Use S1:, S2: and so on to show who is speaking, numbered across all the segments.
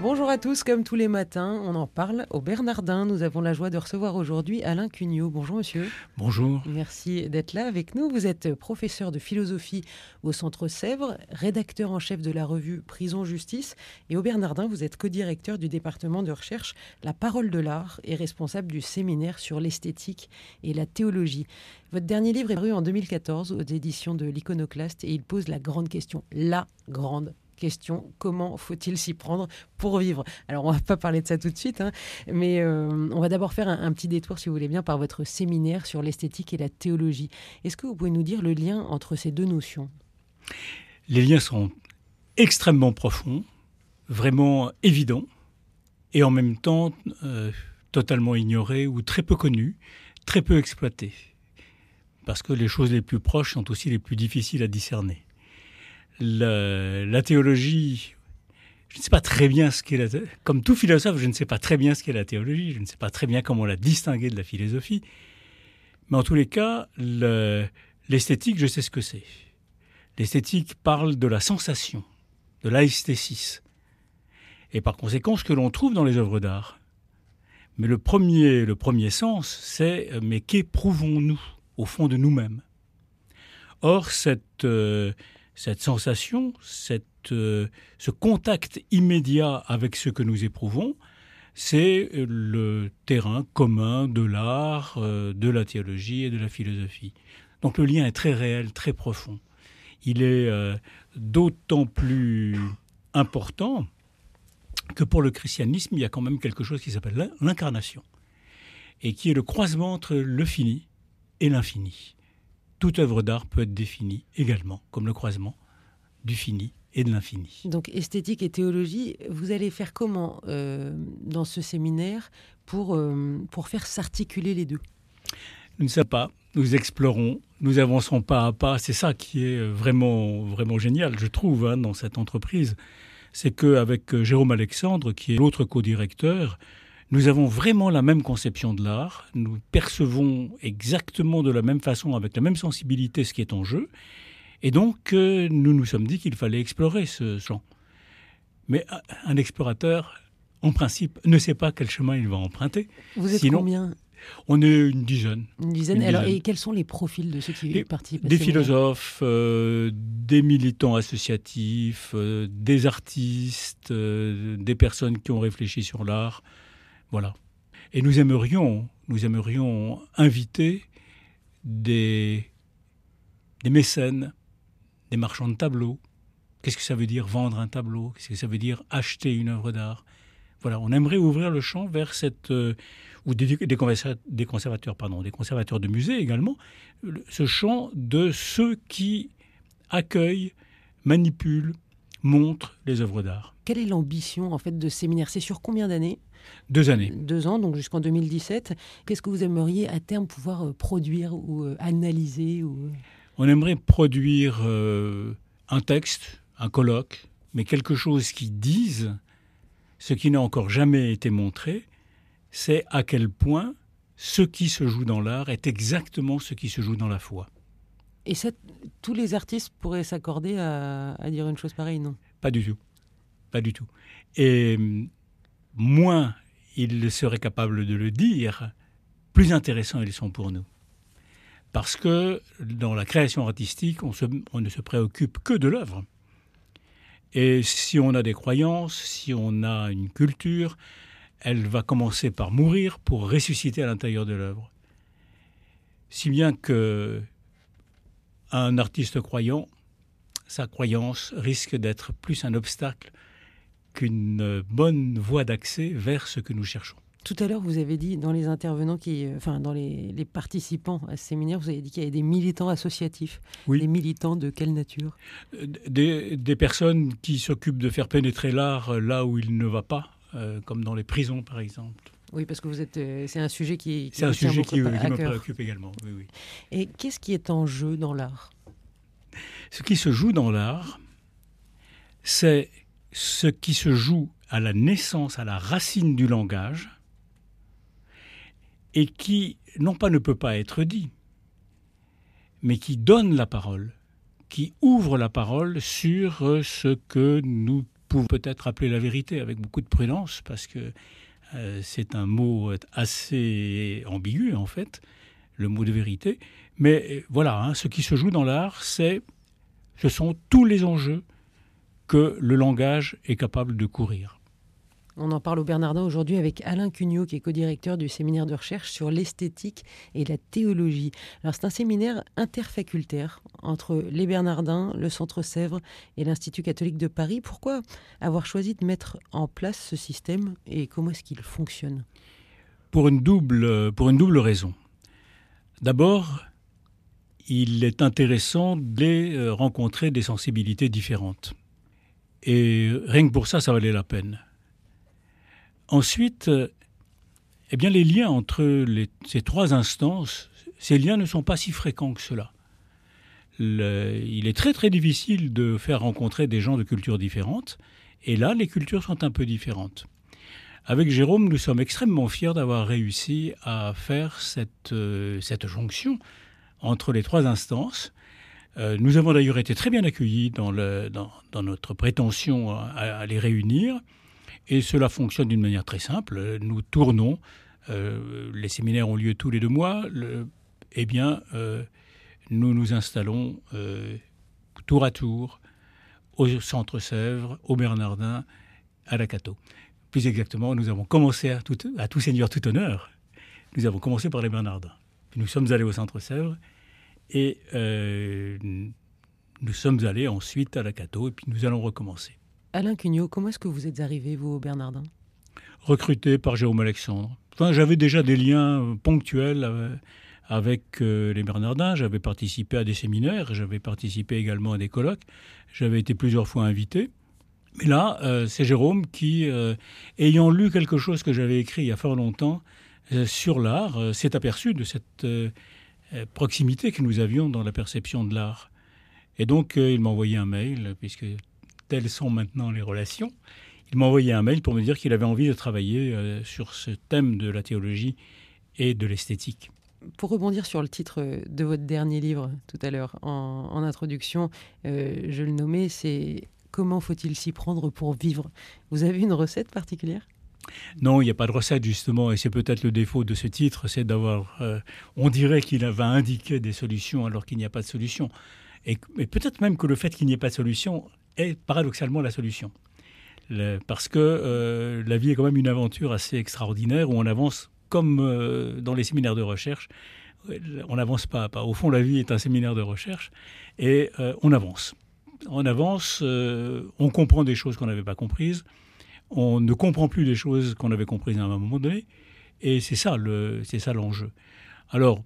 S1: Bonjour à tous, comme tous les matins, on en parle au Bernardin. Nous avons la joie de recevoir aujourd'hui Alain Cugnot. Bonjour monsieur.
S2: Bonjour.
S1: Merci d'être là avec nous. Vous êtes professeur de philosophie au Centre Sèvres, rédacteur en chef de la revue Prison Justice et au Bernardin, vous êtes co-directeur du département de recherche La Parole de l'Art et responsable du séminaire sur l'esthétique et la théologie. Votre dernier livre est paru en 2014 aux éditions de l'Iconoclaste et il pose la grande question, la grande question comment faut-il s'y prendre pour vivre? Alors, on va pas parler de ça tout de suite, hein, mais euh, on va d'abord faire un, petit détour, si vous voulez bien, par votre séminaire sur l'esthétique et la théologie. Est-ce que vous pouvez nous dire le lien entre ces deux notions?
S2: Les liens sont extrêmement profonds, vraiment évidents, et en même temps euh, totalement ignorés ou très peu connus, très peu exploités. Parce que les choses les plus proches sont aussi les plus difficiles à discerner la, théologie, je ne sais pas très bien ce qu'est la Comme tout philosophe, je ne sais pas très bien ce qu'est la théologie, je ne sais pas très bien comment la distinguer de la philosophie. Mais en tous les cas, l'esthétique, je sais ce que c'est. L'esthétique parle de la sensation, de l'aesthésis. Et par conséquent, ce que l'on trouve dans les œuvres d'art. Mais le premier, le premier sens, c'est mais qu'éprouvons-nous au fond de nous-mêmes? Or, cette, euh, cette sensation, euh, ce contact immédiat avec ce que nous éprouvons, c'est le terrain commun de l'art, euh, de la théologie et de la philosophie. Donc le lien est très réel, très profond. Il est euh, d'autant plus important que pour le christianisme, il y a quand même quelque chose qui s'appelle l'incarnation, et qui est le croisement entre le fini et l'infini toute œuvre d'art peut être définie également comme le croisement du fini et de l'infini.
S1: Donc esthétique et théologie, vous allez faire comment euh, dans ce séminaire pour, euh, pour faire s'articuler les deux?
S2: Nous ne savons pas, nous explorons, nous avançons pas à pas. C'est ça qui est vraiment, vraiment génial, je trouve, hein, dans cette entreprise. C'est qu'avec euh, Jérôme Alexandre, qui est l'autre co-directeur, nous avons vraiment la même conception de l'art, nous percevons exactement de la même façon, avec la même sensibilité ce qui est en jeu, et donc euh, nous nous sommes dit qu'il fallait explorer ce champ. Mais un explorateur, en principe, ne sait pas quel chemin il va emprunter.
S1: Vous êtes combien?
S2: on est une dizaine.
S1: Une dizaine. Alors, et quels sont les profils de ceux qui participent
S2: Des philosophes, euh, des militants associatifs, euh, des artistes, des personnes qui ont réfléchi sur l'art, voilà. Et nous aimerions, nous aimerions inviter des, des mécènes, des marchands de tableaux. Qu'est-ce que ça veut dire vendre un tableau? Qu'est-ce que ça veut dire acheter une œuvre d'art? Voilà, on aimerait ouvrir le champ vers cette euh, ou des, conservateurs, pardon, des conservateurs de musées également, ce champ de ceux qui accueillent, manipulent, montrent les œuvres d'art.
S1: Quelle est l'ambition en fait de séminaire? C'est sur combien d'années?
S2: Deux années.
S1: Deux ans, donc jusqu'en 2017. Qu'est-ce que vous aimeriez à terme pouvoir euh, produire ou euh, analyser ou... Euh?
S2: On aimerait produire un texte, un colloque, mais quelque chose qui dise ce qui n'a encore jamais été montré, c'est à quel point ce qui se joue dans l'art est exactement ce qui se joue dans la foi.
S1: Et ça, tous les artistes pourraient s'accorder à, à, dire une chose pareille, non?
S2: Pas du tout. Pas du tout. Et moins ils seraient capables de le dire, plus intéressants ils sont pour nous. Parce que dans la création artistique, on, ne se préoccupe que de l'œuvre. Et si on a des croyances, si on a une culture, elle va commencer par mourir pour ressusciter à l'intérieur de l'œuvre. Si bien que un artiste croyant, sa croyance risque d'être plus un obstacle qu'une bonne voie d'accès vers ce que nous cherchons.
S1: Tout à l'heure, vous avez dit dans les intervenants qui, euh, enfin dans les, participants à ce séminaire, vous avez dit qu'il y avait des militants associatifs.
S2: Oui.
S1: Des militants de quelle nature?
S2: Euh, des, personnes qui s'occupent de faire pénétrer l'art là où il ne va pas, euh, comme dans les prisons par exemple.
S1: Oui, parce que vous êtes, c'est un sujet qui,
S2: c'est un sujet qui, me préoccupe également. Oui, oui.
S1: Et qu'est-ce qui est en jeu dans l'art?
S2: Ce qui se joue dans l'art, c'est ce qui se joue à la naissance, à la racine du langage, et qui, non pas ne peut pas être dit, mais qui donne la parole, qui ouvre la parole sur ce que nous pouvons peut-être appeler la vérité avec beaucoup de prudence, parce que euh, c'est un mot assez ambigu en fait, le mot de vérité. Mais euh, voilà, hein, ce qui se joue dans l'art, c'est, ce sont tous les enjeux que le langage est capable de courir.
S1: On en parle au Bernardin aujourd'hui avec Alain Cugnot, qui est co-directeur du séminaire de recherche sur l'esthétique et la théologie. Alors, c'est un séminaire interfacultaire entre les Bernardins, le Centre Sèvres et l'Institut catholique de Paris. Pourquoi avoir choisi de mettre en place ce système et comment est-ce qu'il fonctionne?
S2: Pour une, double, pour une double raison. D'abord, il est intéressant de euh, rencontrer des sensibilités différentes. Et rien que pour ça, ça valait la peine. Ensuite, euh, eh bien, les liens entre ces trois instances, ces liens ne sont pas si fréquents que cela. il est très très difficile de faire rencontrer des gens de cultures différentes, et là, les cultures sont un peu différentes. Avec Jérôme, nous sommes extrêmement fiers d'avoir réussi à faire cette, euh, cette jonction entre les trois instances. Euh, nous avons d'ailleurs été très bien accueillis dans, notre prétention à, les réunir. Et cela fonctionne d'une manière très simple. Nous tournons, euh, les séminaires ont lieu tous les deux mois, eh bien, euh, nous nous installons tour à tour au Centre Sèvres, au Bernardin, à la Cato. Plus exactement, nous avons commencé à tout, à tout seigneur, tout honneur. Nous avons commencé par les Bernardins. Nous sommes allés au Centre Sèvres et nous sommes allés ensuite à la Cato et puis nous allons recommencer.
S1: Alain Cugnot, comment est-ce que vous êtes arrivé, vous, au Bernardin?
S2: Recruté par Jérôme Alexandre. Enfin, j'avais déjà des liens euh, ponctuels euh, avec euh, les Bernardins. J'avais participé à des séminaires, j'avais participé également à des colloques. J'avais été plusieurs fois invité. Mais là, c'est Jérôme qui, ayant lu quelque chose que j'avais écrit il y a fort longtemps sur l'art, s'est aperçu de cette proximité que nous avions dans la perception de l'art. Et donc, il m'a envoyé un mail, puisque telles sont maintenant les relations, il m'a envoyé un mail pour me dire qu'il avait envie de travailler euh, sur ce thème de la théologie et de l'esthétique.
S1: Pour rebondir sur le titre de votre dernier livre tout à l'heure en, introduction, euh, je le nommais, c'est Comment faut-il s'y prendre pour vivre? Vous avez une recette particulière?
S2: Non, il n'y a pas de recette justement, et c'est peut-être le défaut de ce titre, c'est d'avoir. Euh, on dirait qu'il va indiquer des solutions alors qu'il n'y a pas de solution. Et, peut-être même que le fait qu'il n'y ait pas de solution est paradoxalement la solution. parce que euh, la vie est quand même une aventure assez extraordinaire où on avance comme euh, dans les séminaires de recherche. On n'avance pas à pas. Au fond, la vie est un séminaire de recherche et on avance. On avance, on comprend des choses qu'on n'avait pas comprises, on ne comprend plus des choses qu'on avait comprises à un moment donné, et c'est ça le, c'est ça l'enjeu. Alors,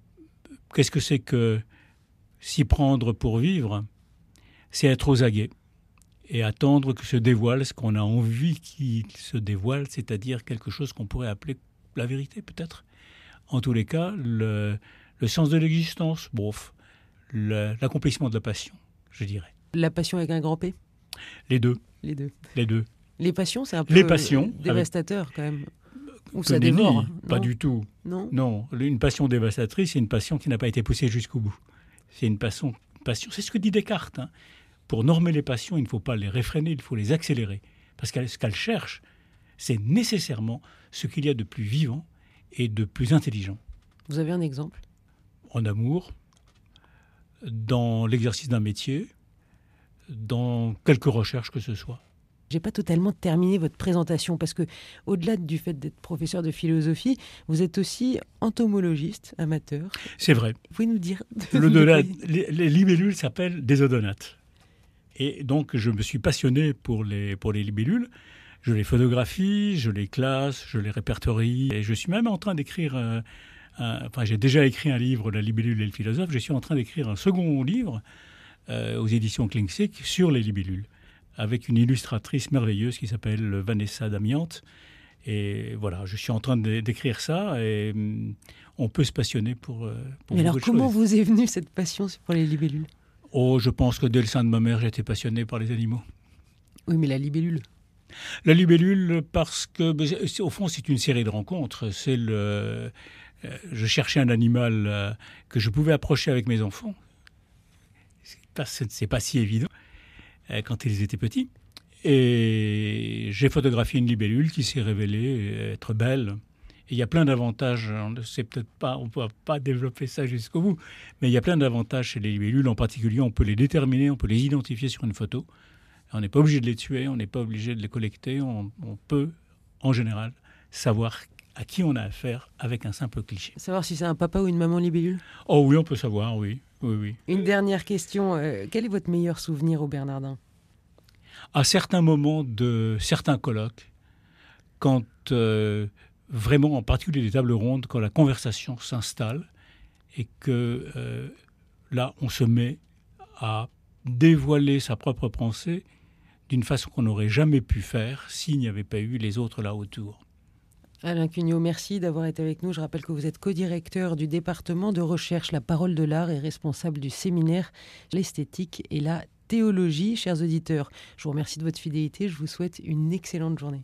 S2: qu'est-ce que c'est que s'y prendre pour vivre? C'est être aux aguets et attendre que se dévoile ce qu'on a envie qu'il se dévoile, c'est-à-dire quelque chose qu'on pourrait appeler la vérité peut-être? En tous les cas, le, sens de l'existence, bref, l'accomplissement de la passion, je dirais.
S1: La passion avec un grand P?
S2: Les deux.
S1: Les deux.
S2: Les deux.
S1: Les passions, c'est un peu
S2: Les passions,
S1: dévastateur quand même. Ou ça dévore
S2: Pas du tout.
S1: Non.
S2: Non. Une passion dévastatrice, c'est une passion qui n'a pas été poussée jusqu'au bout. C'est une passion, passion c'est ce que dit Descartes. Hein pour normer les passions, il ne faut pas les réfréner, il faut les accélérer. Parce que ce qu'elles cherchent, c'est nécessairement ce qu'il y a de plus vivant et de plus intelligent.
S1: Vous avez un exemple?
S2: En amour, dans l'exercice d'un métier, dans quelque recherche que ce soit.
S1: J'ai pas totalement terminé votre présentation parce que, au-delà du fait d'être professeur de philosophie, vous êtes aussi entomologiste amateur.
S2: C'est vrai.
S1: Vous pouvez nous dire
S2: Le les, les libellules s'appellent des odonates. Et donc, je me suis passionné pour les, pour les libellules. Je les photographie, je les classe, je les répertorie. Et je suis même en train d'écrire. enfin, j'ai déjà écrit un livre, La libellule et le philosophe. Je suis en train d'écrire un second livre euh, aux éditions Klingsik sur les libellules, avec une illustratrice merveilleuse qui s'appelle Vanessa Damiante. Et voilà, je suis en train d'écrire ça et hum, on peut se passionner pour. Euh, pour
S1: Mais alors, comment vous est venue cette passion pour les libellules?
S2: Oh, je pense que dès le sein de ma mère, j'étais passionné par les animaux.
S1: Oui, mais la libellule
S2: La libellule, parce que, au fond, c'est une série de rencontres. C'est le, euh, je cherchais un animal euh, que je pouvais approcher avec mes enfants. C'est pas si évident quand ils étaient petits. Et j'ai photographié une libellule qui s'est révélée être belle. Et il y a plein d'avantages. On ne sait peut-être pas, on ne peut pas développer ça jusqu'au bout, mais il y a plein d'avantages chez les libellules. En particulier, on peut les déterminer, on peut les identifier sur une photo. On n'est pas obligé de les tuer, on n'est pas obligé de les collecter. On peut, en général, savoir à qui on a affaire avec un simple cliché.
S1: Savoir si c'est un papa ou une maman libellule
S2: Oh oui, on peut savoir, oui. oui, oui.
S1: Une dernière question. Euh, quel est votre meilleur souvenir au Bernardin?
S2: À certains moments de certains colloques, quand euh, vraiment, en particulier des tables rondes, quand la conversation s'installe et que euh, là, on se met à dévoiler sa propre pensée d'une façon qu'on n'aurait jamais pu faire s'il n'y avait pas eu les autres là autour.
S1: Alain Cugnot, merci d'avoir été avec nous. Je rappelle que vous êtes co-directeur du département de recherche La Parole de l'Art et responsable du séminaire L'esthétique et la théologie. Chers auditeurs, je vous remercie de votre fidélité. Je vous souhaite une excellente journée.